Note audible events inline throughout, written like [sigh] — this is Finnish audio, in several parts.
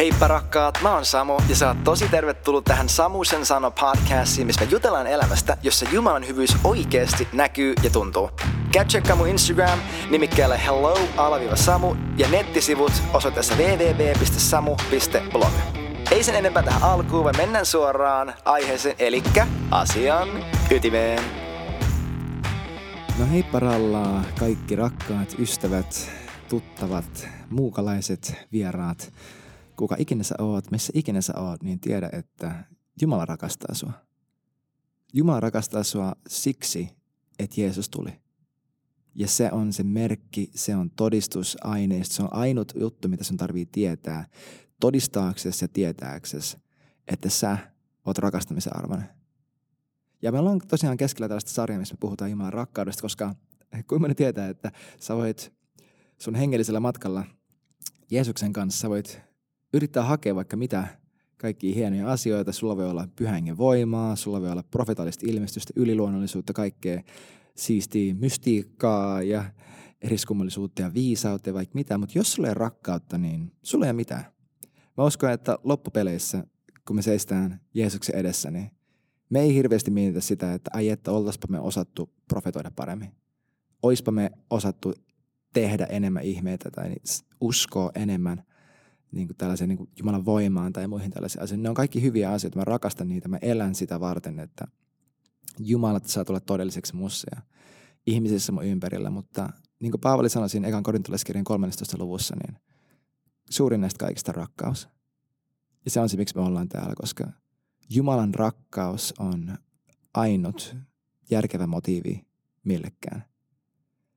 Heippa rakkaat, mä oon Samu ja sä oot tosi tervetullut tähän Samusen sano podcastiin, missä me jutellaan elämästä, jossa Jumalan hyvyys oikeasti näkyy ja tuntuu. Käy tsekkaa mun Instagram nimikkeellä hello-samu ja nettisivut osoitteessa www.samu.blog. Ei sen enempää tähän alkuun, vaan mennään suoraan aiheeseen, eli asian ytimeen. No heippa rallaa kaikki rakkaat ystävät, tuttavat, muukalaiset, vieraat kuka ikinä sä oot, missä ikinä sä oot, niin tiedä, että Jumala rakastaa sua. Jumala rakastaa sua siksi, että Jeesus tuli. Ja se on se merkki, se on todistusaineisto, se on ainut juttu, mitä sun tarvii tietää todistaaksesi ja tietääksesi, että sä oot rakastamisen arvoinen. Ja me ollaan tosiaan keskellä tällaista sarjaa, missä me puhutaan Jumalan rakkaudesta, koska kuinka moni tietää, että sä voit sun hengellisellä matkalla Jeesuksen kanssa, sä voit yrittää hakea vaikka mitä kaikkia hienoja asioita. Sulla voi olla pyhängen voimaa, sulla voi olla profetaalista ilmestystä, yliluonnollisuutta, kaikkea siistiä mystiikkaa ja eriskummallisuutta ja viisautta ja vaikka mitä. Mutta jos sulla ei rakkautta, niin sulla ei ole mitään. Mä uskon, että loppupeleissä, kun me seistään Jeesuksen edessä, niin me ei hirveästi mietitä sitä, että ai että oltaispa me osattu profetoida paremmin. Oispa me osattu tehdä enemmän ihmeitä tai uskoa enemmän niin kuin tällaiseen niin kuin Jumalan voimaan tai muihin tällaisiin asioihin. Ne on kaikki hyviä asioita. Mä rakastan niitä. Mä elän sitä varten, että Jumalat saa tulla todelliseksi mussa ja ihmisissä mun ympärillä. Mutta niin kuin Paavali sanoi siinä ekan korintolaiskirjan 13. luvussa, niin suurin näistä kaikista rakkaus. Ja se on se, miksi me ollaan täällä, koska Jumalan rakkaus on ainut järkevä motiivi millekään.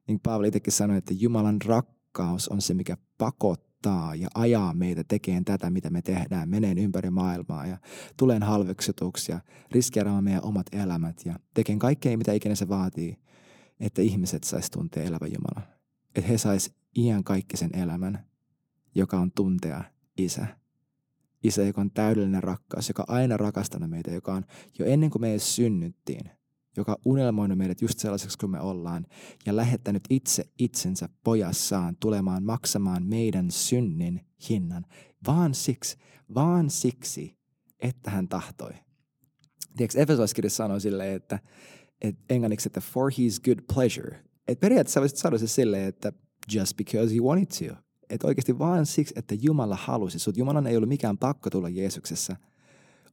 Niin Paavali itsekin sanoi, että Jumalan rakkaus on se, mikä pakottaa auttaa ja ajaa meitä tekemään tätä, mitä me tehdään, meneen ympäri maailmaa ja tulen halveksutuksi ja riskeeraamaan meidän omat elämät ja tekemään kaikkea, mitä ikinä se vaatii, että ihmiset sais tuntea elävä Jumala. Että he sais iän kaikki sen elämän, joka on tuntea isä. Isä, joka on täydellinen rakkaus, joka on aina rakastanut meitä, joka on jo ennen kuin me synnyttiin – joka unelmoinut meidät just sellaiseksi kuin me ollaan ja lähettänyt itse itsensä pojassaan tulemaan maksamaan meidän synnin hinnan. Vaan siksi, vaan siksi, että hän tahtoi. Tiedätkö, Efesolaiskirja sanoo silleen, että, että englanniksi, että for his good pleasure. Että periaatteessa voisit sanoa se silleen, että just because he wanted to. Että oikeasti vaan siksi, että Jumala halusi sut. Jumalan ei ollut mikään pakko tulla Jeesuksessa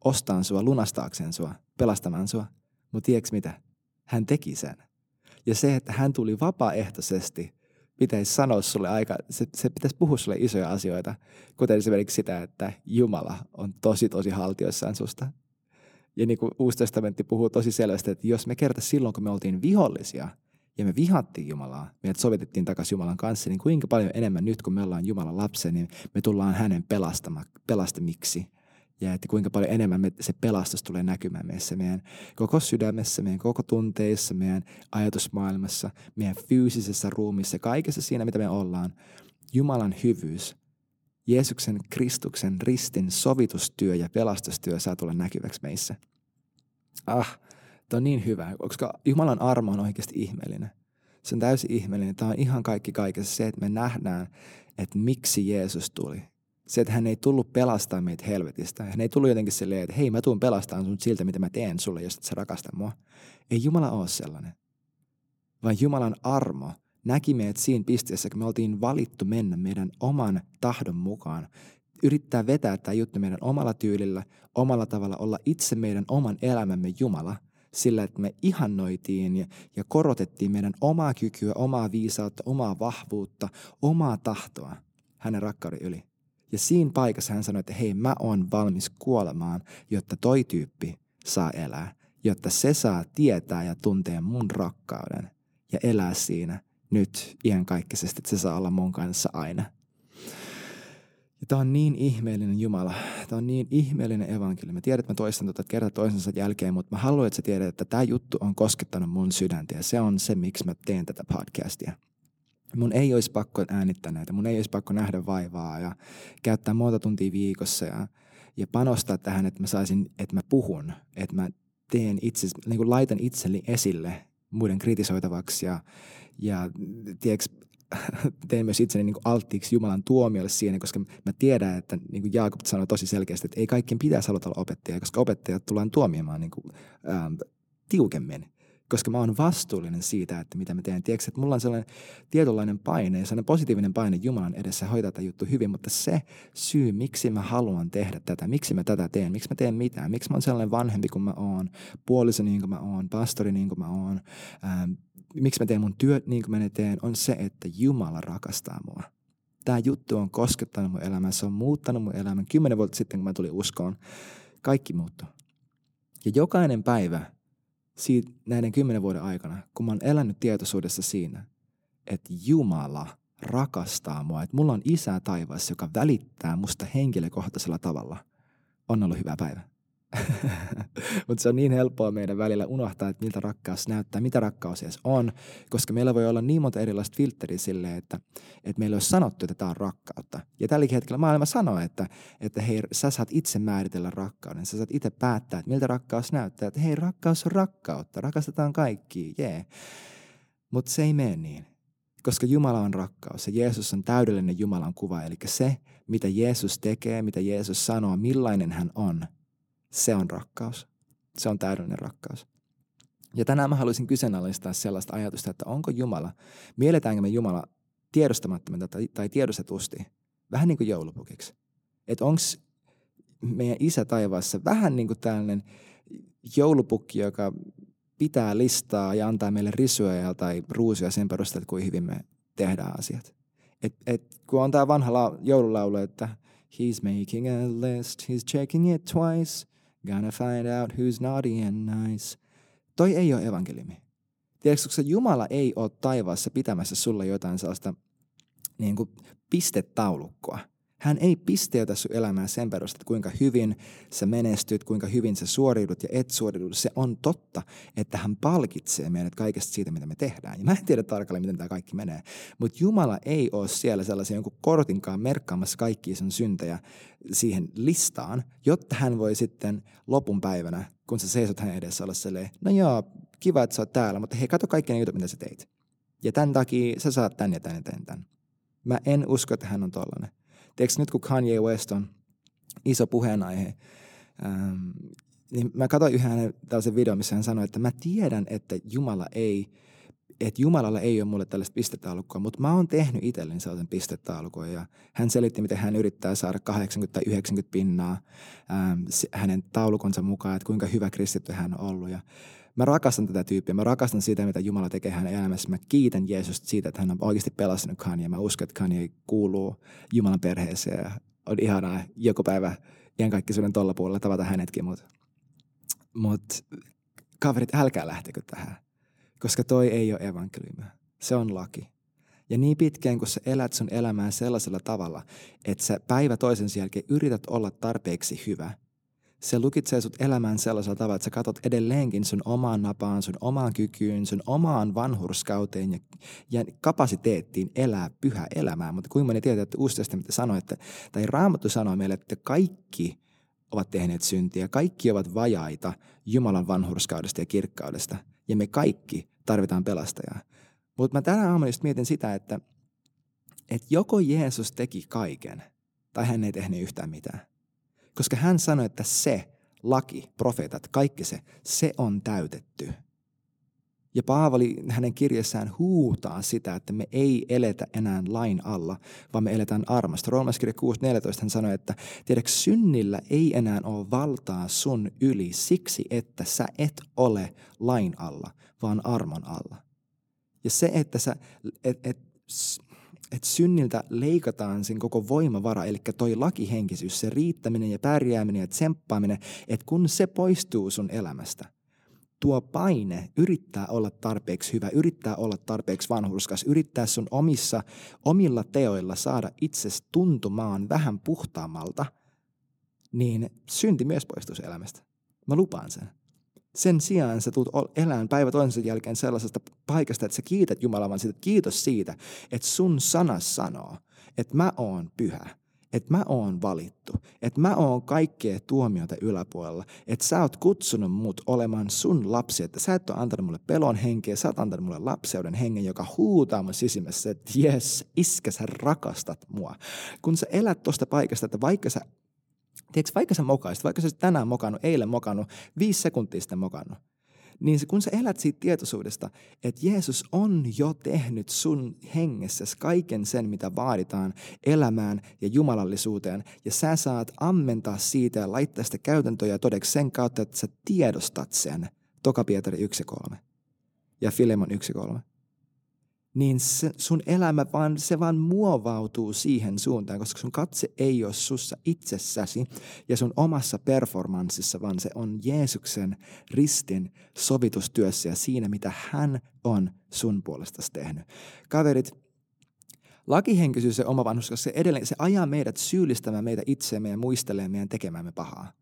ostaan sua, lunastaakseen sua, pelastamaan sua – mutta tiedätkö mitä? Hän teki sen. Ja se, että hän tuli vapaaehtoisesti, pitäisi sanoa sulle aika, se, se pitäisi puhua sulle isoja asioita, kuten esimerkiksi sitä, että Jumala on tosi tosi haltioissaan susta. Ja niin kuin Uusi testamentti puhuu tosi selvästi, että jos me kerta silloin, kun me oltiin vihollisia ja me vihattiin Jumalaa, meidät sovitettiin takaisin Jumalan kanssa, niin kuinka paljon enemmän nyt, kun me ollaan Jumalan lapsia, niin me tullaan hänen pelastama, pelastamiksi – ja että kuinka paljon enemmän me, se pelastus tulee näkymään meissä, meidän koko sydämessä, meidän koko tunteissa, meidän ajatusmaailmassa, meidän fyysisessä ruumissa, kaikessa siinä, mitä me ollaan. Jumalan hyvyys, Jeesuksen Kristuksen ristin sovitustyö ja pelastustyö saa tulla näkyväksi meissä. Ah, tämä on niin hyvä, koska Jumalan armo on oikeasti ihmeellinen. Se on täysin ihmeellinen. Tämä on ihan kaikki kaikessa se, että me nähdään, että miksi Jeesus tuli se, että hän ei tullut pelastaa meitä helvetistä. Hän ei tullut jotenkin silleen, että hei mä tuun pelastamaan sun siltä, mitä mä teen sulle, jos et sä rakasta mua. Ei Jumala ole sellainen. Vaan Jumalan armo näki meidät siinä pisteessä, kun me oltiin valittu mennä meidän oman tahdon mukaan. Yrittää vetää tämä juttu meidän omalla tyylillä, omalla tavalla, olla itse meidän oman elämämme Jumala – sillä, että me ihannoitiin ja, ja korotettiin meidän omaa kykyä, omaa viisautta, omaa vahvuutta, omaa tahtoa hänen rakkauden yli. Ja siinä paikassa hän sanoi, että hei, mä oon valmis kuolemaan, jotta toi tyyppi saa elää. Jotta se saa tietää ja tuntea mun rakkauden ja elää siinä nyt iänkaikkisesti, että se saa olla mun kanssa aina. Ja tämä on niin ihmeellinen Jumala. Tämä on niin ihmeellinen evankeliumi. Mä tiedän, että mä toistan tuota kerta toisensa jälkeen, mutta mä haluan, että sä tiedät, että tämä juttu on koskettanut mun sydäntä ja se on se, miksi mä teen tätä podcastia mun ei olisi pakko äänittää näitä, mun ei olisi pakko nähdä vaivaa ja käyttää monta tuntia viikossa ja, ja panostaa tähän, että mä saisin, että mä puhun, että mä teen itse, niin kuin laitan itselleni esille muiden kritisoitavaksi ja, ja tiedätkö, [laughs] teen myös itseni niin alttiiksi Jumalan tuomiolle siinä, koska mä tiedän, että niin kuin Jaakob sanoi tosi selkeästi, että ei kaikkien pitäisi haluta olla opettajia, koska opettajat tullaan tuomioimaan niin kuin, ähm, tiukemmin koska mä oon vastuullinen siitä, että mitä mä teen. Tiedätkö, että mulla on sellainen tietynlainen paine ja sellainen positiivinen paine Jumalan edessä hoitaa tätä juttu hyvin, mutta se syy, miksi mä haluan tehdä tätä, miksi mä tätä teen, miksi mä teen mitään, miksi mä oon sellainen vanhempi kuin mä oon, puoliso niin kuin mä oon, pastori niin kuin mä oon, ähm, miksi mä teen mun työt niin kuin mä ne teen, on se, että Jumala rakastaa mua. Tämä juttu on koskettanut mun elämän, se on muuttanut mun elämän. Kymmenen vuotta sitten, kun mä tulin uskoon, kaikki muuttui. Ja jokainen päivä, siitä, näiden kymmenen vuoden aikana, kun mä oon elänyt tietoisuudessa siinä, että Jumala rakastaa mua, että mulla on isä taivaassa, joka välittää musta henkilökohtaisella tavalla, on ollut hyvä päivä. [laughs] Mutta se on niin helppoa meidän välillä unohtaa, että miltä rakkaus näyttää, mitä rakkaus edes on, koska meillä voi olla niin monta erilaista filtteriä silleen, että, että meillä olisi sanottu, että tämä on rakkautta. Ja tälläkin hetkellä maailma sanoo, että, että hei, sä saat itse määritellä rakkauden, sä saat itse päättää, että miltä rakkaus näyttää, että hei, rakkaus on rakkautta, rakastetaan kaikki, jee. Yeah. Mutta se ei mene niin, koska Jumala on rakkaus ja Jeesus on täydellinen Jumalan kuva, eli se, mitä Jeesus tekee, mitä Jeesus sanoo, millainen hän on – se on rakkaus. Se on täydellinen rakkaus. Ja tänään mä haluaisin kyseenalaistaa sellaista ajatusta, että onko Jumala, mielletäänkö me Jumala tiedostamattomana tai, tiedostetusti, vähän niin kuin joulupukiksi. Että onko meidän isä taivaassa vähän niin kuin tällainen joulupukki, joka pitää listaa ja antaa meille risuja tai ruusuja sen perusteella, kuin hyvin me tehdään asiat. Et, et, kun on tämä vanha la- joululaulu, että he's making a list, he's checking it twice, Gonna find out who's naughty and nice. Toi ei ole evankeliumi. Tiedätkö, koska Jumala ei ole taivaassa pitämässä sulle jotain sellaista niin kuin pistetaulukkoa. Hän ei pisteytä sun elämää sen perusteella, kuinka hyvin sä menestyt, kuinka hyvin sä suoriudut ja et suoriudut. Se on totta, että hän palkitsee meidät kaikesta siitä, mitä me tehdään. Ja mä en tiedä tarkalleen, miten tämä kaikki menee. Mutta Jumala ei ole siellä sellaisen jonkun kortinkaan merkkaamassa kaikkia sen syntejä siihen listaan, jotta hän voi sitten lopun päivänä, kun sä seisot hänen edessä, olla silleen, no joo, kiva, että sä oot täällä, mutta hei, kato kaikki ne jutut, mitä sä teit. Ja tämän takia sä saat tän ja tän ja tän. Mä en usko, että hän on tollainen. Tiedätkö nyt kun Kanye West on iso puheenaihe, ähm, niin mä katsoin yhden tällaisen videon, missä hän sanoi, että mä tiedän, että Jumala ei, että Jumalalla ei ole mulle tällaista pistetaulukkoa, mutta mä oon tehnyt itselleni sellaisen pistetaulukon ja hän selitti, miten hän yrittää saada 80 tai 90 pinnaa ähm, hänen taulukonsa mukaan, että kuinka hyvä kristitty hän on ollut. Ja Mä rakastan tätä tyyppiä. Mä rakastan sitä, mitä Jumala tekee hänen elämässä. Mä kiitän Jeesusta siitä, että hän on oikeasti pelastanut Kanye. Mä uskon, että Kanye kuuluu Jumalan perheeseen ja on ihanaa joku päivä ihan kaikki suuden tolla puolella tavata hänetkin. Mutta mut, kaverit, älkää lähtekö tähän, koska toi ei ole evankeliumi. Se on laki. Ja niin pitkään, kun sä elät sun elämää sellaisella tavalla, että sä päivä toisen jälkeen yrität olla tarpeeksi hyvä – se lukitsee sut elämään sellaisella tavalla, että sä katsot edelleenkin sun omaan napaan, sun omaan kykyyn, sun omaan vanhurskauteen ja, ja kapasiteettiin elää pyhä elämää. Mutta kuinka moni tietää, että Uusi testamentti sanoo, että, tai Raamattu sanoo meille, että kaikki ovat tehneet syntiä, kaikki ovat vajaita Jumalan vanhurskaudesta ja kirkkaudesta. Ja me kaikki tarvitaan pelastajaa. Mutta mä tänä aamuna just mietin sitä, että, että joko Jeesus teki kaiken, tai hän ei tehnyt yhtään mitään. Koska hän sanoi, että se, laki, profeetat, kaikki se, se on täytetty. Ja Paavali hänen kirjassaan huutaa sitä, että me ei eletä enää lain alla, vaan me eletään armasta. Roomaskirja 6.14 hän sanoi, että tiedätkö, synnillä ei enää ole valtaa sun yli siksi, että sä et ole lain alla, vaan armon alla. Ja se, että sä, et, et, että synniltä leikataan sen koko voimavara, eli toi lakihenkisyys, se riittäminen ja pärjääminen ja tsemppaaminen, että kun se poistuu sun elämästä, tuo paine yrittää olla tarpeeksi hyvä, yrittää olla tarpeeksi vanhurskas, yrittää sun omissa, omilla teoilla saada itsesi tuntumaan vähän puhtaammalta, niin synti myös poistuu elämästä. Mä lupaan sen. Sen sijaan sä tulet elään päivä toisensa jälkeen sellaisesta paikasta, että sä kiität Jumalaa, vaan siitä, kiitos siitä, että sun sana sanoo, että mä oon pyhä, että mä oon valittu, että mä oon kaikkea tuomiota yläpuolella, että sä oot kutsunut mut olemaan sun lapsi, että sä et ole antanut mulle pelon henkeä, sä oot antanut mulle lapseuden hengen, joka huutaa mun sisimmässä, että jes, iskä sä rakastat mua. Kun sä elät tosta paikasta, että vaikka sä, tiedätkö, vaikka sä mokaisit, vaikka sä tänään mokannut, eilen mokannut, viisi sekuntia sitten mokannut, niin kun sä elät siitä tietoisuudesta, että Jeesus on jo tehnyt sun hengessä kaiken sen, mitä vaaditaan elämään ja jumalallisuuteen, ja sä saat ammentaa siitä ja laittaa sitä käytäntöjä todeksi sen kautta, että sä tiedostat sen. Toka Pietari 1.3 ja Filemon 1.3 niin se, sun elämä vaan, se vaan muovautuu siihen suuntaan, koska sun katse ei ole sussa itsessäsi ja sun omassa performanssissa, vaan se on Jeesuksen ristin sovitustyössä ja siinä, mitä hän on sun puolestasi tehnyt. Kaverit, lakihenkisyys ja oma vanhus, se edelleen, se ajaa meidät syyllistämään meitä itseämme ja muistelee meidän tekemäämme pahaa.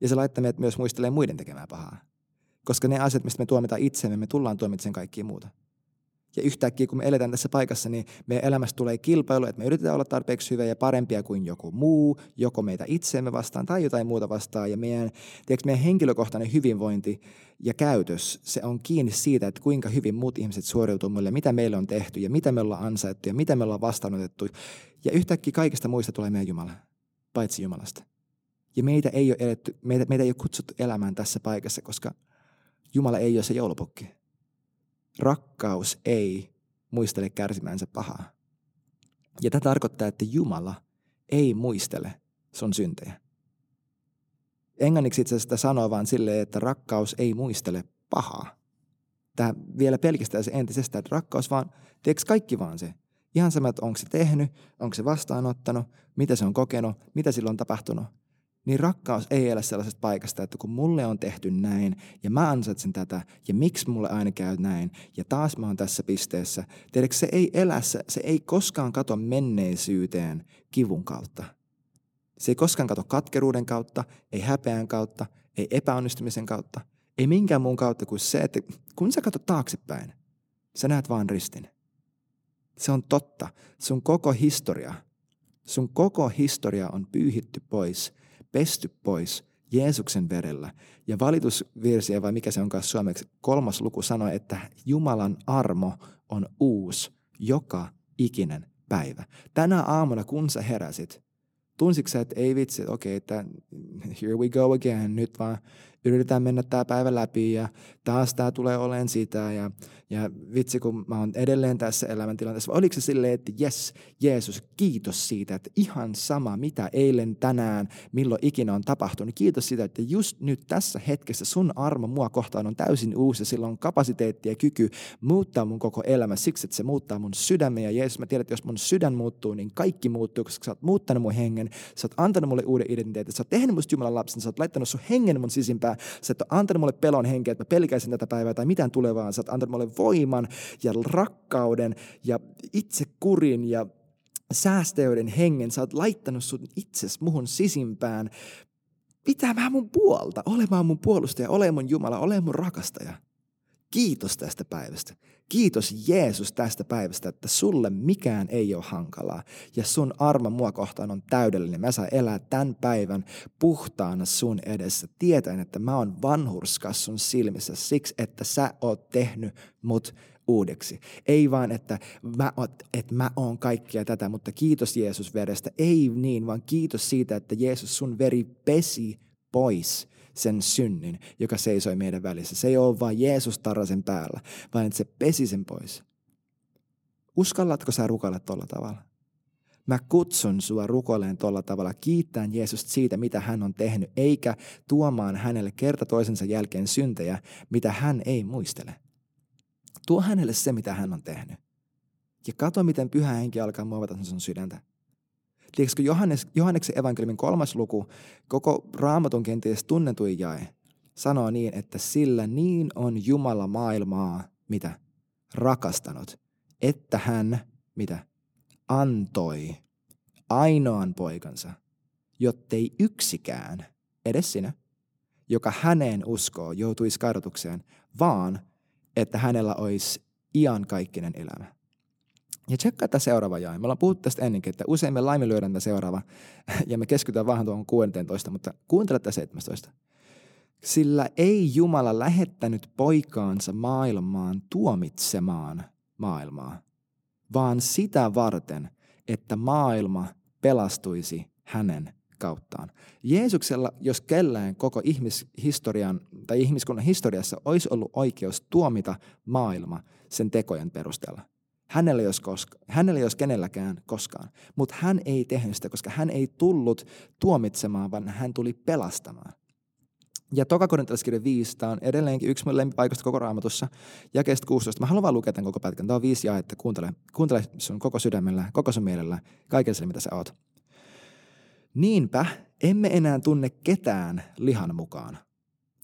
Ja se laittaa meidät myös muistelemaan muiden tekemää pahaa. Koska ne asiat, mistä me tuomitaan itseämme, me tullaan tuomitsemaan kaikkia muuta. Ja yhtäkkiä, kun me eletään tässä paikassa, niin meidän elämästä tulee kilpailu, että me yritetään olla tarpeeksi hyviä ja parempia kuin joku muu, joko meitä itseemme vastaan tai jotain muuta vastaan. Ja meidän, tiedätkö, meidän henkilökohtainen hyvinvointi ja käytös, se on kiinni siitä, että kuinka hyvin muut ihmiset suoriutuu meille, mitä meille on tehty ja mitä me ollaan ansaittu ja mitä me ollaan vastaanotettu. Ja yhtäkkiä kaikista muista tulee meidän Jumala, paitsi Jumalasta. Ja meitä ei ole, eletty, meitä, meitä ei ole kutsuttu elämään tässä paikassa, koska Jumala ei ole se joulupukki rakkaus ei muistele kärsimänsä pahaa. Ja tämä tarkoittaa, että Jumala ei muistele sun syntejä. Englanniksi itse asiassa sanoo vaan silleen, että rakkaus ei muistele pahaa. Tämä vielä pelkistää se entisestään, että rakkaus vaan, teekö kaikki vaan se? Ihan sama, että onko se tehnyt, onko se vastaanottanut, mitä se on kokenut, mitä sillä on tapahtunut niin rakkaus ei elä sellaisesta paikasta, että kun mulle on tehty näin ja mä ansaitsen tätä ja miksi mulle aina käy näin ja taas mä oon tässä pisteessä. Tiedätkö, se ei elä, se, se ei koskaan kato menneisyyteen kivun kautta. Se ei koskaan kato katkeruuden kautta, ei häpeän kautta, ei epäonnistumisen kautta, ei minkään muun kautta kuin se, että kun sä katsot taaksepäin, sä näet vaan ristin. Se on totta. Sun koko historia, sun koko historia on pyyhitty pois – pesty pois Jeesuksen verellä. Ja valitusvirsiä, vai mikä se onkaan suomeksi, kolmas luku sanoo, että Jumalan armo on uusi joka ikinen päivä. Tänä aamuna, kun sä heräsit, tunsitko sä, että ei vitsi, okei, okay, että here we go again, nyt vaan yritetään mennä tämä päivä läpi ja taas tämä tulee olemaan sitä ja, ja vitsi kun mä oon edelleen tässä elämäntilanteessa. Oliko se silleen, että jes, Jeesus, kiitos siitä, että ihan sama mitä eilen, tänään, milloin ikinä on tapahtunut. Kiitos siitä, että just nyt tässä hetkessä sun armo mua kohtaan on täysin uusi ja sillä on kapasiteetti ja kyky muuttaa mun koko elämä siksi, että se muuttaa mun sydämen ja Jeesus, mä tiedän, että jos mun sydän muuttuu, niin kaikki muuttuu, koska sä oot muuttanut mun hengen, sä oot antanut mulle uuden identiteetin, sä oot tehnyt musta Jumalan lapsen, sä oot laittanut sun hengen mun sisimpään päivää. Sä et ole antanut mulle pelon henkeä, että mä pelkäisin tätä päivää tai mitään tulevaa. Sä oot antanut mulle voiman ja rakkauden ja itsekurin ja säästäjyyden hengen. Sä oot laittanut sun itses muhun sisimpään pitämään mun puolta, olemaan mun puolustaja, olemaan mun Jumala, olemaan mun rakastaja. Kiitos tästä päivästä. Kiitos Jeesus tästä päivästä, että sulle mikään ei ole hankalaa ja sun armo mua kohtaan on täydellinen. Mä saan elää tämän päivän puhtaana sun edessä, tietäen, että mä oon vanhurskas sun silmissä siksi, että sä oot tehnyt mut uudeksi. Ei vaan, että mä, oot, että mä oon kaikkia tätä, mutta kiitos Jeesus verestä. Ei niin, vaan kiitos siitä, että Jeesus sun veri pesi pois sen synnin, joka seisoi meidän välissä. Se ei ole vain Jeesus tarrasen päällä, vaan että se pesi sen pois. Uskallatko sä rukoilla tuolla tavalla? Mä kutsun sua rukoileen tuolla tavalla kiittämään Jeesusta siitä, mitä hän on tehnyt, eikä tuomaan hänelle kerta toisensa jälkeen syntejä, mitä hän ei muistele. Tuo hänelle se, mitä hän on tehnyt. Ja katso, miten pyhä henki alkaa muovata sun sydäntä. Tiedätkö, Johannes, Johanneksen evankeliumin kolmas luku, koko raamatun kenties tunnetuin jae, sanoo niin, että sillä niin on Jumala maailmaa, mitä? Rakastanut, että hän, mitä? Antoi ainoan poikansa, jottei yksikään, edes sinä, joka häneen uskoo, joutuisi kadotukseen, vaan että hänellä olisi iankaikkinen elämä. Ja tsekkaa tämä seuraava jae. Me ollaan puhuttu tästä ennenkin, että usein me laiminlyödään tämä seuraava [laughs] ja me keskitytään vähän tuohon 16, mutta kuuntele tämä 17. Sillä ei Jumala lähettänyt poikaansa maailmaan tuomitsemaan maailmaa, vaan sitä varten, että maailma pelastuisi hänen kauttaan. Jeesuksella, jos kellään koko ihmishistorian tai ihmiskunnan historiassa olisi ollut oikeus tuomita maailma sen tekojen perusteella. Hänellä olisi, koska, hänellä olisi kenelläkään koskaan. Mutta hän ei tehnyt sitä, koska hän ei tullut tuomitsemaan, vaan hän tuli pelastamaan. Ja toka korintalaiskirja 5, tämä on edelleenkin yksi mun lempipaikoista koko raamatussa, jakeesta 16. Mä haluan vaan lukea tämän koko pätkän. Tämä on viisi jaetta. Kuuntele, kuuntele sun koko sydämellä, koko sun mielellä, kaikella mitä sä oot. Niinpä emme enää tunne ketään lihan mukaan.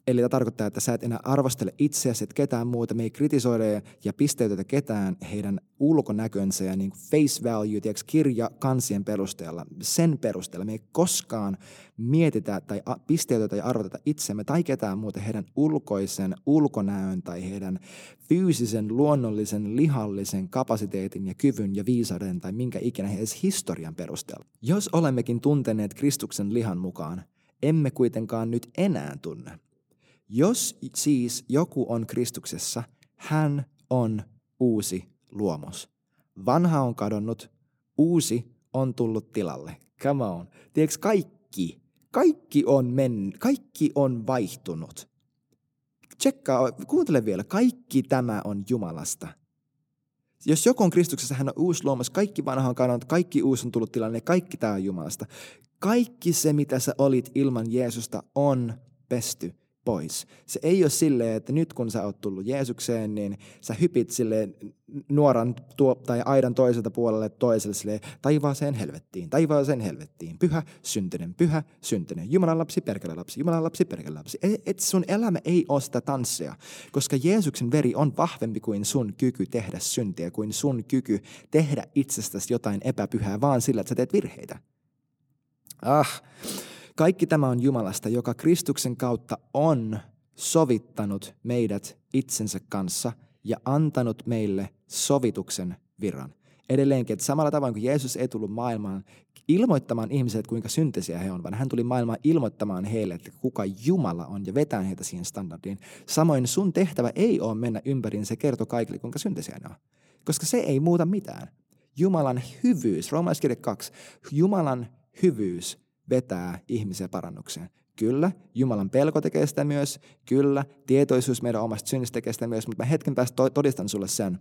Eli tämä tarkoittaa, että sä et enää arvostele itseäsi, että ketään muuta. Me ei kritisoida ja pisteytetä ketään heidän ulkonäkönsä ja niin face value, tiedätkö, kirja kansien perusteella, sen perusteella. Me ei koskaan mietitä tai pisteytetä ja arvoteta itsemme tai ketään muuta heidän ulkoisen ulkonäön tai heidän fyysisen, luonnollisen, lihallisen kapasiteetin ja kyvyn ja viisauden tai minkä ikinä edes historian perusteella. Jos olemmekin tunteneet Kristuksen lihan mukaan, emme kuitenkaan nyt enää tunne. Jos siis joku on Kristuksessa, hän on uusi luomus. Vanha on kadonnut, uusi on tullut tilalle. Come on. Tiedätkö kaikki, kaikki on men, kaikki on vaihtunut. Tsekkaa, kuuntele vielä, kaikki tämä on Jumalasta. Jos joku on Kristuksessa, hän on uusi luomus, kaikki vanha on kadonnut, kaikki uusi on tullut tilalle, kaikki tämä on Jumalasta. Kaikki se, mitä sä olit ilman Jeesusta, on pesty pois. Se ei ole silleen, että nyt kun sä oot tullut Jeesukseen, niin sä hypit silleen nuoran tuo, tai aidan toiselta puolelle toiselle silleen, taivaaseen helvettiin, taivaaseen helvettiin, pyhä, syntynen, pyhä, syntynen, Jumalan lapsi, perkele lapsi, Jumalan lapsi, perkele lapsi. Et, et sun elämä ei ole sitä tanssia, koska Jeesuksen veri on vahvempi kuin sun kyky tehdä syntiä, kuin sun kyky tehdä itsestäsi jotain epäpyhää, vaan sillä, että sä teet virheitä. Ah, kaikki tämä on Jumalasta, joka Kristuksen kautta on sovittanut meidät itsensä kanssa ja antanut meille sovituksen virran. Edelleenkin, että samalla tavoin kuin Jeesus ei tullut maailmaan ilmoittamaan ihmisille, että kuinka syntisiä he on, vaan hän tuli maailmaan ilmoittamaan heille, että kuka Jumala on ja vetää heitä siihen standardiin. Samoin sun tehtävä ei ole mennä ympäriin, se kertoo kaikille, kuinka syntisiä ne on. Koska se ei muuta mitään. Jumalan hyvyys, Roomalaiskirja 2, Jumalan hyvyys vetää ihmisiä parannukseen. Kyllä, Jumalan pelko tekee sitä myös. Kyllä, tietoisuus meidän omasta synnistä tekee sitä myös, mutta mä hetken päästä todistan sulle sen,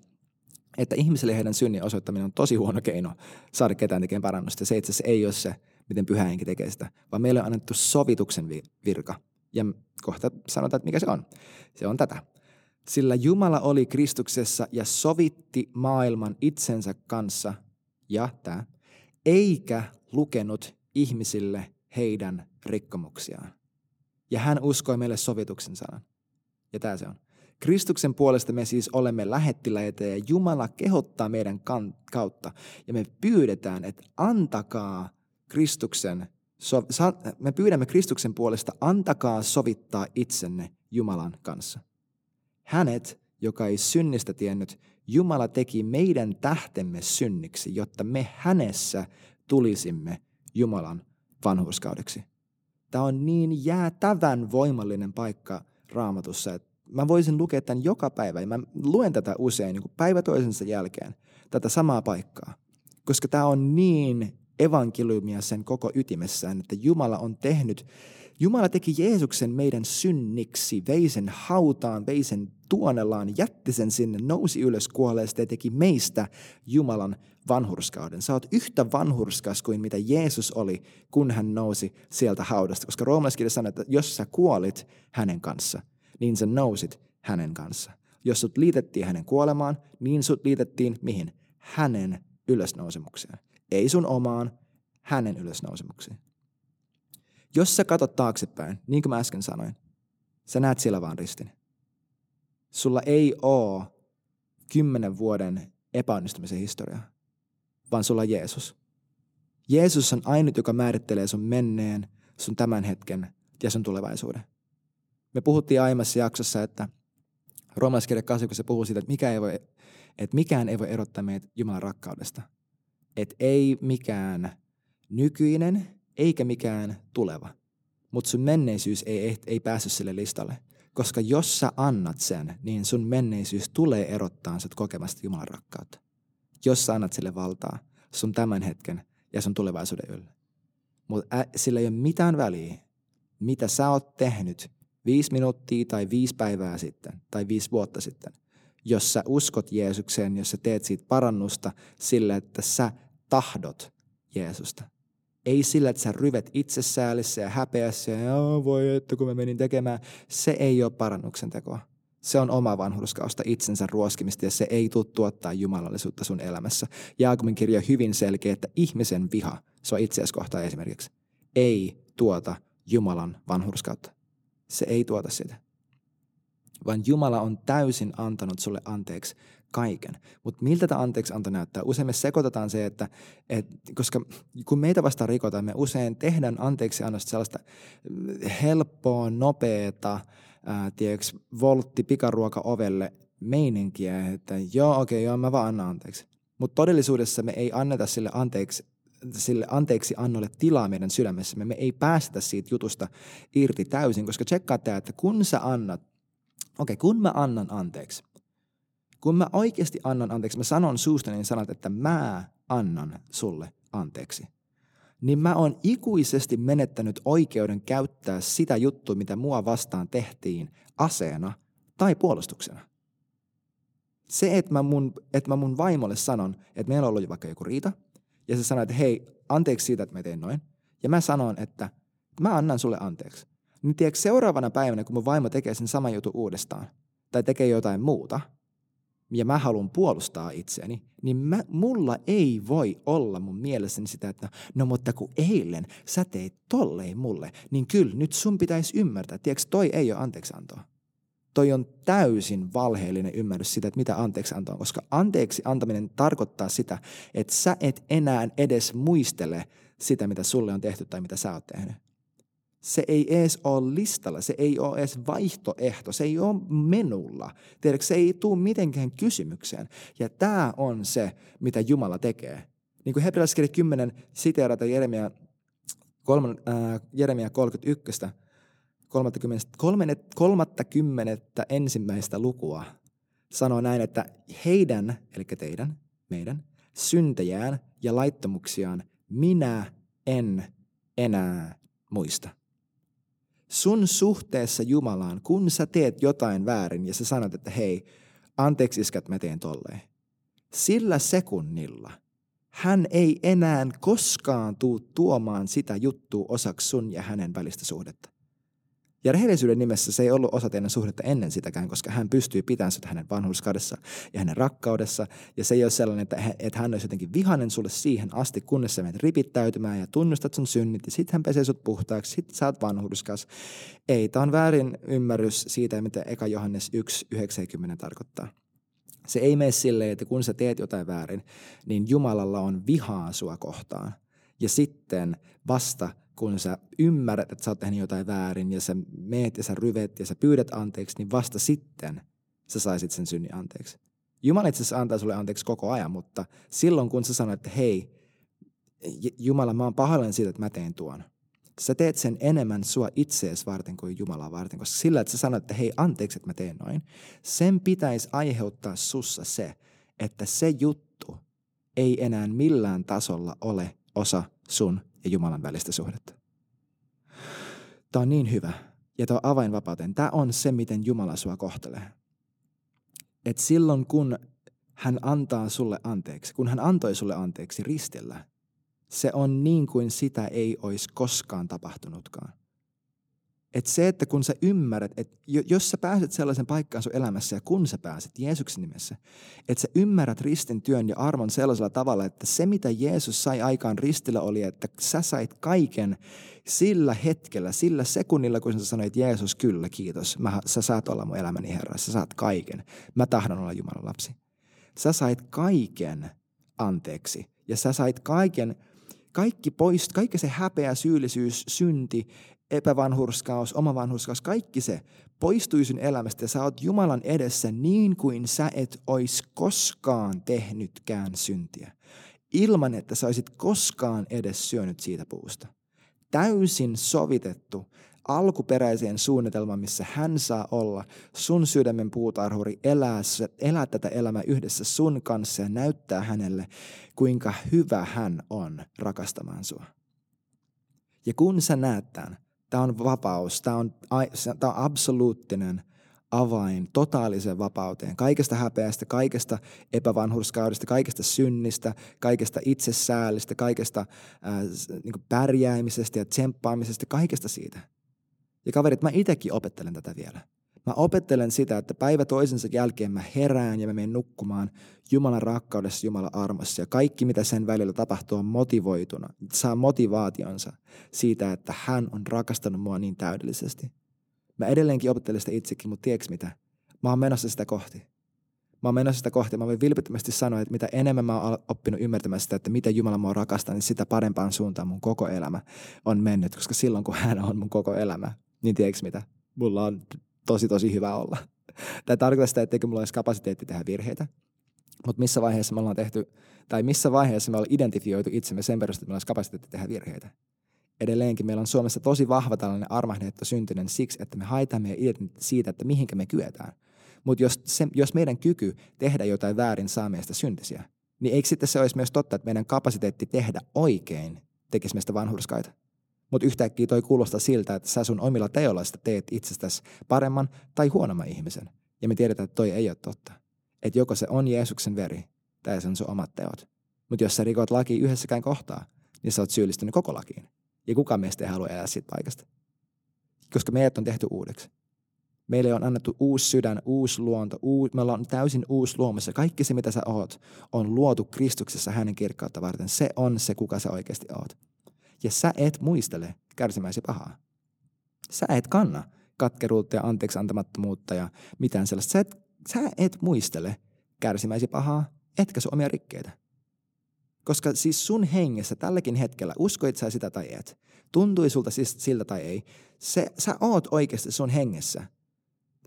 että ihmisille heidän synnin osoittaminen on tosi huono keino saada ketään tekemään parannusta. Se itse asiassa ei ole se, miten pyhä tekee sitä, vaan meille on annettu sovituksen virka. Ja kohta sanotaan, että mikä se on. Se on tätä. Sillä Jumala oli Kristuksessa ja sovitti maailman itsensä kanssa, ja tämä, eikä lukenut ihmisille heidän rikkomuksiaan. Ja hän uskoi meille sovituksen sanan. Ja tämä se on. Kristuksen puolesta me siis olemme lähettiläitä ja Jumala kehottaa meidän kautta. Ja me pyydetään, että antakaa Kristuksen, so, sa, me pyydämme Kristuksen puolesta, antakaa sovittaa itsenne Jumalan kanssa. Hänet, joka ei synnistä tiennyt, Jumala teki meidän tähtemme synniksi, jotta me hänessä tulisimme Jumalan vanhurskaudeksi. Tämä on niin jäätävän voimallinen paikka raamatussa, että mä voisin lukea tämän joka päivä ja mä luen tätä usein niin päivä toisensa jälkeen, tätä samaa paikkaa. Koska tämä on niin evankeliumia sen koko ytimessään, että Jumala on tehnyt Jumala teki Jeesuksen meidän synniksi, vei sen hautaan, vei sen tuonellaan, jätti sen sinne, nousi ylös kuolleesta ja teki meistä Jumalan vanhurskauden. Sä oot yhtä vanhurskas kuin mitä Jeesus oli, kun hän nousi sieltä haudasta. Koska roomalaiskirja sanoo, että jos sä kuolit hänen kanssa, niin sä nousit hänen kanssa. Jos sut liitettiin hänen kuolemaan, niin sut liitettiin mihin? Hänen ylösnousemukseen. Ei sun omaan, hänen ylösnousemukseen. Jos sä katot taaksepäin, niin kuin mä äsken sanoin, sä näet siellä vaan ristin. Sulla ei ole kymmenen vuoden epäonnistumisen historiaa, vaan sulla on Jeesus. Jeesus on ainut, joka määrittelee sun menneen, sun tämän hetken ja sun tulevaisuuden. Me puhuttiin aiemmassa jaksossa, että Roomalaiskirja 8, kun se puhuu siitä, että, mikä ei voi, että mikään ei voi erottaa meitä Jumalan rakkaudesta. Että ei mikään nykyinen eikä mikään tuleva. Mutta sun menneisyys ei, ei päässyt sille listalle. Koska jos sä annat sen, niin sun menneisyys tulee erottaa sut kokemasta Jumalan rakkautta. Jos sä annat sille valtaa sun tämän hetken ja sun tulevaisuuden yllä. Mutta sillä ei ole mitään väliä, mitä sä oot tehnyt viisi minuuttia tai viisi päivää sitten tai viisi vuotta sitten. Jos sä uskot Jeesukseen, jos sä teet siitä parannusta sillä, että sä tahdot Jeesusta – ei sillä, että sä ryvet itsesäälissä ja häpeässä ja voi, että kun mä menin tekemään. Se ei ole parannuksen tekoa. Se on oma vanhurskausta itsensä ruoskimista ja se ei tule tuottaa jumalallisuutta sun elämässä. Jaakobin kirja on hyvin selkeä, että ihmisen viha, se on itseäsi kohtaan esimerkiksi, ei tuota Jumalan vanhurskautta. Se ei tuota sitä. Vaan Jumala on täysin antanut sulle anteeksi kaiken. Mutta miltä tämä anteeksi anto näyttää? Usein me sekoitetaan se, että, et, koska kun meitä vastaan rikotaan, me usein tehdään anteeksi annosta sellaista helppoa, nopeata, ää, tiedätkö, voltti pikaruoka ovelle meininkiä, että joo, okei, okay, joo, mä vaan annan anteeksi. Mutta todellisuudessa me ei anneta sille anteeksi sille anteeksi annolle tilaa meidän sydämessä. Me ei päästä siitä jutusta irti täysin, koska tsekkaa tämä, että kun sä annat, okei, okay, kun mä annan anteeksi, kun mä oikeasti annan anteeksi, mä sanon suustani sanat, että mä annan sulle anteeksi, niin mä oon ikuisesti menettänyt oikeuden käyttää sitä juttua, mitä mua vastaan tehtiin aseena tai puolustuksena. Se, että mä mun, että mä mun vaimolle sanon, että meillä on ollut vaikka joku riita, ja se sanoo, että hei, anteeksi siitä, että mä tein noin. Ja mä sanon, että mä annan sulle anteeksi. Niin tiedätkö, seuraavana päivänä, kun mun vaimo tekee sen saman jutun uudestaan, tai tekee jotain muuta – ja mä haluan puolustaa itseäni, niin mä, mulla ei voi olla mun mielessäni sitä, että no mutta kun eilen sä teit tolleen mulle, niin kyllä nyt sun pitäisi ymmärtää. Tiedätkö, toi ei ole anteeksiantoa. Toi on täysin valheellinen ymmärrys sitä, että mitä anteeksianto on, koska anteeksi antaminen tarkoittaa sitä, että sä et enää edes muistele sitä, mitä sulle on tehty tai mitä sä oot tehnyt. Se ei edes ole listalla, se ei ole edes vaihtoehto, se ei ole menulla. Tiedätkö, se ei tule mitenkään kysymykseen. Ja tämä on se, mitä Jumala tekee. Niin kuin hebrealaiskirja 10 siteerata Jeremia, 3, äh, Jeremia 31, 30, 30 ensimmäistä lukua sanoo näin, että heidän, eli teidän, meidän, syntejään ja laittomuksiaan minä en enää muista sun suhteessa Jumalaan, kun sä teet jotain väärin ja sä sanot, että hei, anteeksi iskät, mä teen tolleen. Sillä sekunnilla hän ei enää koskaan tuu tuomaan sitä juttua osaksi sun ja hänen välistä suhdetta. Ja rehellisyyden nimessä se ei ollut osa teidän suhdetta ennen sitäkään, koska hän pystyy pitämään sitä hänen vanhurskaudessa ja hänen rakkaudessa. Ja se ei ole sellainen, että, että hän olisi jotenkin vihainen sulle siihen asti, kunnes sä menet ripittäytymään ja tunnustat sun synnit ja sitten hän pesee sut puhtaaksi, sit sä oot vanhurskas. Ei, tämä on väärin ymmärrys siitä, mitä Eka Johannes 1.90 tarkoittaa. Se ei mene silleen, että kun sä teet jotain väärin, niin Jumalalla on vihaa sua kohtaan. Ja sitten vasta kun sä ymmärrät, että sä oot tehnyt jotain väärin ja sä meet ja sä ryvet ja sä pyydät anteeksi, niin vasta sitten sä saisit sen synnin anteeksi. Jumala itse asiassa antaa sulle anteeksi koko ajan, mutta silloin kun sä sanoit, että hei, Jumala, mä oon pahoillani siitä, että mä teen tuon. Sä teet sen enemmän sua itseesi varten kuin Jumalaa varten, koska sillä, että sä sanoit, että hei, anteeksi, että mä teen noin, sen pitäisi aiheuttaa sussa se, että se juttu ei enää millään tasolla ole osa sun ja Jumalan välistä suhdetta. Tämä on niin hyvä ja tämä on avainvapauteen. Tämä on se, miten Jumala sua kohtelee. Et silloin kun hän antaa sulle anteeksi, kun hän antoi sulle anteeksi ristillä, se on niin kuin sitä ei olisi koskaan tapahtunutkaan. Että se, että kun sä ymmärrät, että jos sä pääset sellaisen paikkaan sun elämässä ja kun sä pääset Jeesuksen nimessä, että sä ymmärrät ristin työn ja arvon sellaisella tavalla, että se mitä Jeesus sai aikaan ristillä oli, että sä sait kaiken sillä hetkellä, sillä sekunnilla, kun sä sanoit, Jeesus, kyllä, kiitos, mä, sä saat olla mun elämäni Herra, sä saat kaiken, mä tahdon olla Jumalan lapsi. Sä sait kaiken anteeksi ja sä sait kaiken, kaikki pois, kaikki se häpeä, syyllisyys, synti, epävanhurskaus, oma vanhurskaus, kaikki se poistui sun elämästä ja sä oot Jumalan edessä niin kuin sä et ois koskaan tehnytkään syntiä. Ilman, että sä olisit koskaan edes syönyt siitä puusta. Täysin sovitettu alkuperäiseen suunnitelmaan, missä hän saa olla sun sydämen puutarhuri, elää, elää tätä elämää yhdessä sun kanssa ja näyttää hänelle, kuinka hyvä hän on rakastamaan sua. Ja kun sä näet tämän, tämä on vapaus, tämä on, tämä on absoluuttinen avain totaaliseen vapauteen, kaikesta häpeästä, kaikesta epävanhurskaudesta, kaikesta synnistä, kaikesta itsesäälistä, kaikesta ää, niin pärjäämisestä ja tsemppaamisesta, kaikesta siitä. Ja kaverit, mä itsekin opettelen tätä vielä. Mä opettelen sitä, että päivä toisensa jälkeen mä herään ja mä menen nukkumaan Jumalan rakkaudessa, Jumalan armossa. Ja kaikki, mitä sen välillä tapahtuu, on motivoituna. Saa motivaationsa siitä, että hän on rakastanut mua niin täydellisesti. Mä edelleenkin opettelen sitä itsekin, mutta tiedätkö mitä? Mä oon menossa sitä kohti. Mä oon menossa sitä kohti. Mä voin vilpittömästi sanoa, että mitä enemmän mä oon oppinut ymmärtämään sitä, että mitä Jumala mua rakastaa, niin sitä parempaan suuntaan mun koko elämä on mennyt. Koska silloin, kun hän on mun koko elämä, niin tiedätkö mitä? Mulla on tosi tosi hyvä olla. Tämä tarkoittaa sitä, etteikö mulla olisi kapasiteetti tehdä virheitä. Mutta missä vaiheessa me ollaan tehty, tai missä vaiheessa me ollaan identifioitu itsemme sen perusteella, että meillä olisi kapasiteetti tehdä virheitä. Edelleenkin meillä on Suomessa tosi vahva tällainen armahdettu syntinen siksi, että me haetaan meidän identiteetti siitä, että mihinkä me kyetään. Mutta jos, jos meidän kyky tehdä jotain väärin saa meistä syntisiä, niin eikö sitten se olisi myös totta, että meidän kapasiteetti tehdä oikein tekisi meistä vanhurskaita? Mutta yhtäkkiä toi kuulostaa siltä, että sä sun omilla teoilla teet itsestäsi paremman tai huonomman ihmisen. Ja me tiedetään, että toi ei ole totta. Että joko se on Jeesuksen veri tai se on sun omat teot. Mutta jos sä rikot laki yhdessäkään kohtaa, niin sä oot syyllistynyt koko lakiin. Ja kukaan meistä ei halua elää siitä paikasta. Koska meidät on tehty uudeksi. Meille on annettu uusi sydän, uusi luonto, uu, me ollaan täysin uusi luomassa. Kaikki se, mitä sä oot, on luotu Kristuksessa hänen kirkkautta varten. Se on se, kuka sä oikeasti oot ja sä et muistele kärsimäisi pahaa. Sä et kanna katkeruutta ja anteeksi antamattomuutta ja mitään sellaista. Sä et, sä et muistele kärsimäisi pahaa, etkä sun omia rikkeitä. Koska siis sun hengessä tälläkin hetkellä, uskoit sä sitä tai et, tuntui sulta siis siltä tai ei, se, sä oot oikeasti sun hengessä.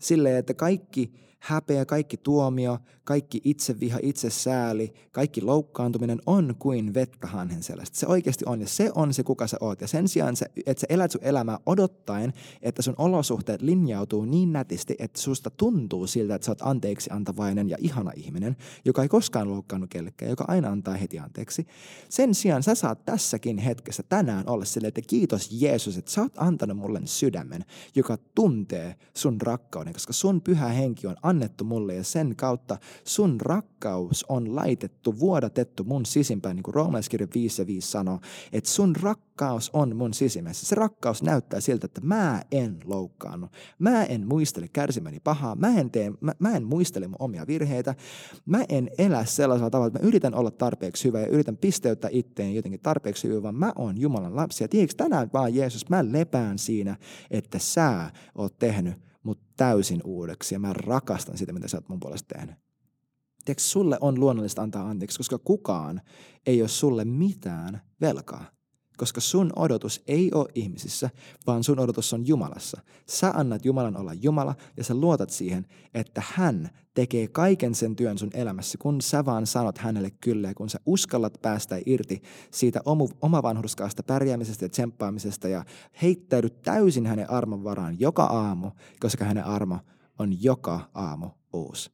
Silleen, että kaikki häpeä, kaikki tuomio, kaikki itseviha, itsesääli, kaikki loukkaantuminen on kuin vettä hanhen sellaista. Se oikeasti on ja se on se, kuka sä oot. Ja sen sijaan, se, että sä elät sun elämää odottaen, että sun olosuhteet linjautuu niin nätisti, että susta tuntuu siltä, että sä oot anteeksi antavainen ja ihana ihminen, joka ei koskaan loukkaannut kellekään, joka aina antaa heti anteeksi. Sen sijaan sä saat tässäkin hetkessä tänään olla silleen, että kiitos Jeesus, että sä oot antanut mulle sydämen, joka tuntee sun rakkauden, koska sun pyhä henki on annettu mulle ja sen kautta sun rakkaus on laitettu, vuodatettu mun sisimpään, niin kuin roomalaiskirja 5 ja 5 sanoo, että sun rakkaus on mun sisimmässä. Se rakkaus näyttää siltä, että mä en loukkaannu. Mä en muistele kärsimäni pahaa. Mä en, tee, mä, mä en muistele mun omia virheitä. Mä en elä sellaisella tavalla, että mä yritän olla tarpeeksi hyvä ja yritän pisteyttää itteen jotenkin tarpeeksi hyvä, vaan mä oon Jumalan lapsi. Ja tiedätkö, tänään vaan Jeesus, mä lepään siinä, että sä oot tehnyt mut täysin uudeksi ja mä rakastan sitä, mitä sä oot mun puolesta tehnyt. Tiedätkö, sulle on luonnollista antaa anteeksi, koska kukaan ei ole sulle mitään velkaa. Koska sun odotus ei ole ihmisissä, vaan sun odotus on Jumalassa. Sä annat Jumalan olla Jumala ja sä luotat siihen, että hän tekee kaiken sen työn sun elämässä, kun sä vaan sanot hänelle kyllä ja kun sä uskallat päästä irti siitä omavanhurskaasta pärjäämisestä ja tsemppaamisesta ja heittäydyt täysin hänen armon varaan joka aamu, koska hänen armo on joka aamu uusi.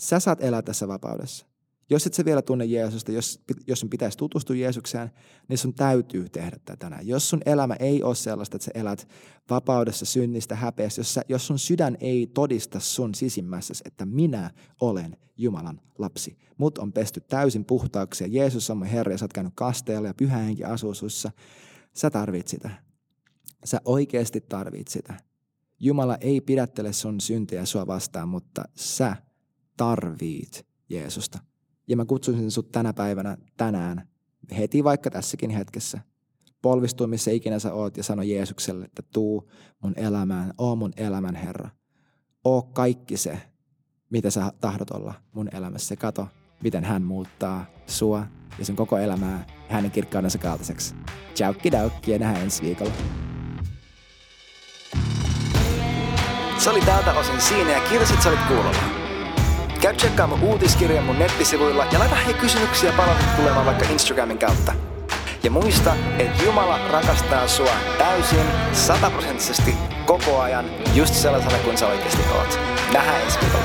Sä saat elää tässä vapaudessa. Jos et sä vielä tunne Jeesusta, jos, jos sun pitäisi tutustua Jeesukseen, niin sun täytyy tehdä tätä tänään. Jos sun elämä ei ole sellaista, että sä elät vapaudessa, synnistä, häpeässä, jos, sä, jos sun sydän ei todista sun sisimmässä, että minä olen Jumalan lapsi. Mut on pesty täysin puhtaaksi ja Jeesus on mun Herra ja sä oot käynyt kasteella ja pyhä henki asuu sussa. Sä tarvit sitä. Sä oikeasti tarvit sitä. Jumala ei pidättele sun syntejä sua vastaan, mutta sä tarvit Jeesusta. Ja mä kutsuisin sut tänä päivänä, tänään, heti vaikka tässäkin hetkessä, polvistua missä ikinä sä oot ja sano Jeesukselle, että tuu mun elämään, oo mun elämän Herra. Oo kaikki se, mitä sä tahdot olla mun elämässä. Kato, miten hän muuttaa sua ja sen koko elämää hänen kirkkaudensa kaltaiseksi. Ciao, daukki ja nähdään ensi viikolla. Se oli tältä osin siinä ja kiitos, että sä olit kuulolla. Käy tsekkaa mun uutiskirjan mun nettisivuilla ja laita hei kysymyksiä palautetta tulemaan vaikka Instagramin kautta. Ja muista, että Jumala rakastaa sua täysin, sataprosenttisesti, koko ajan, just sellaisena kuin sä oikeasti oot. Nähdään ensi viikolla.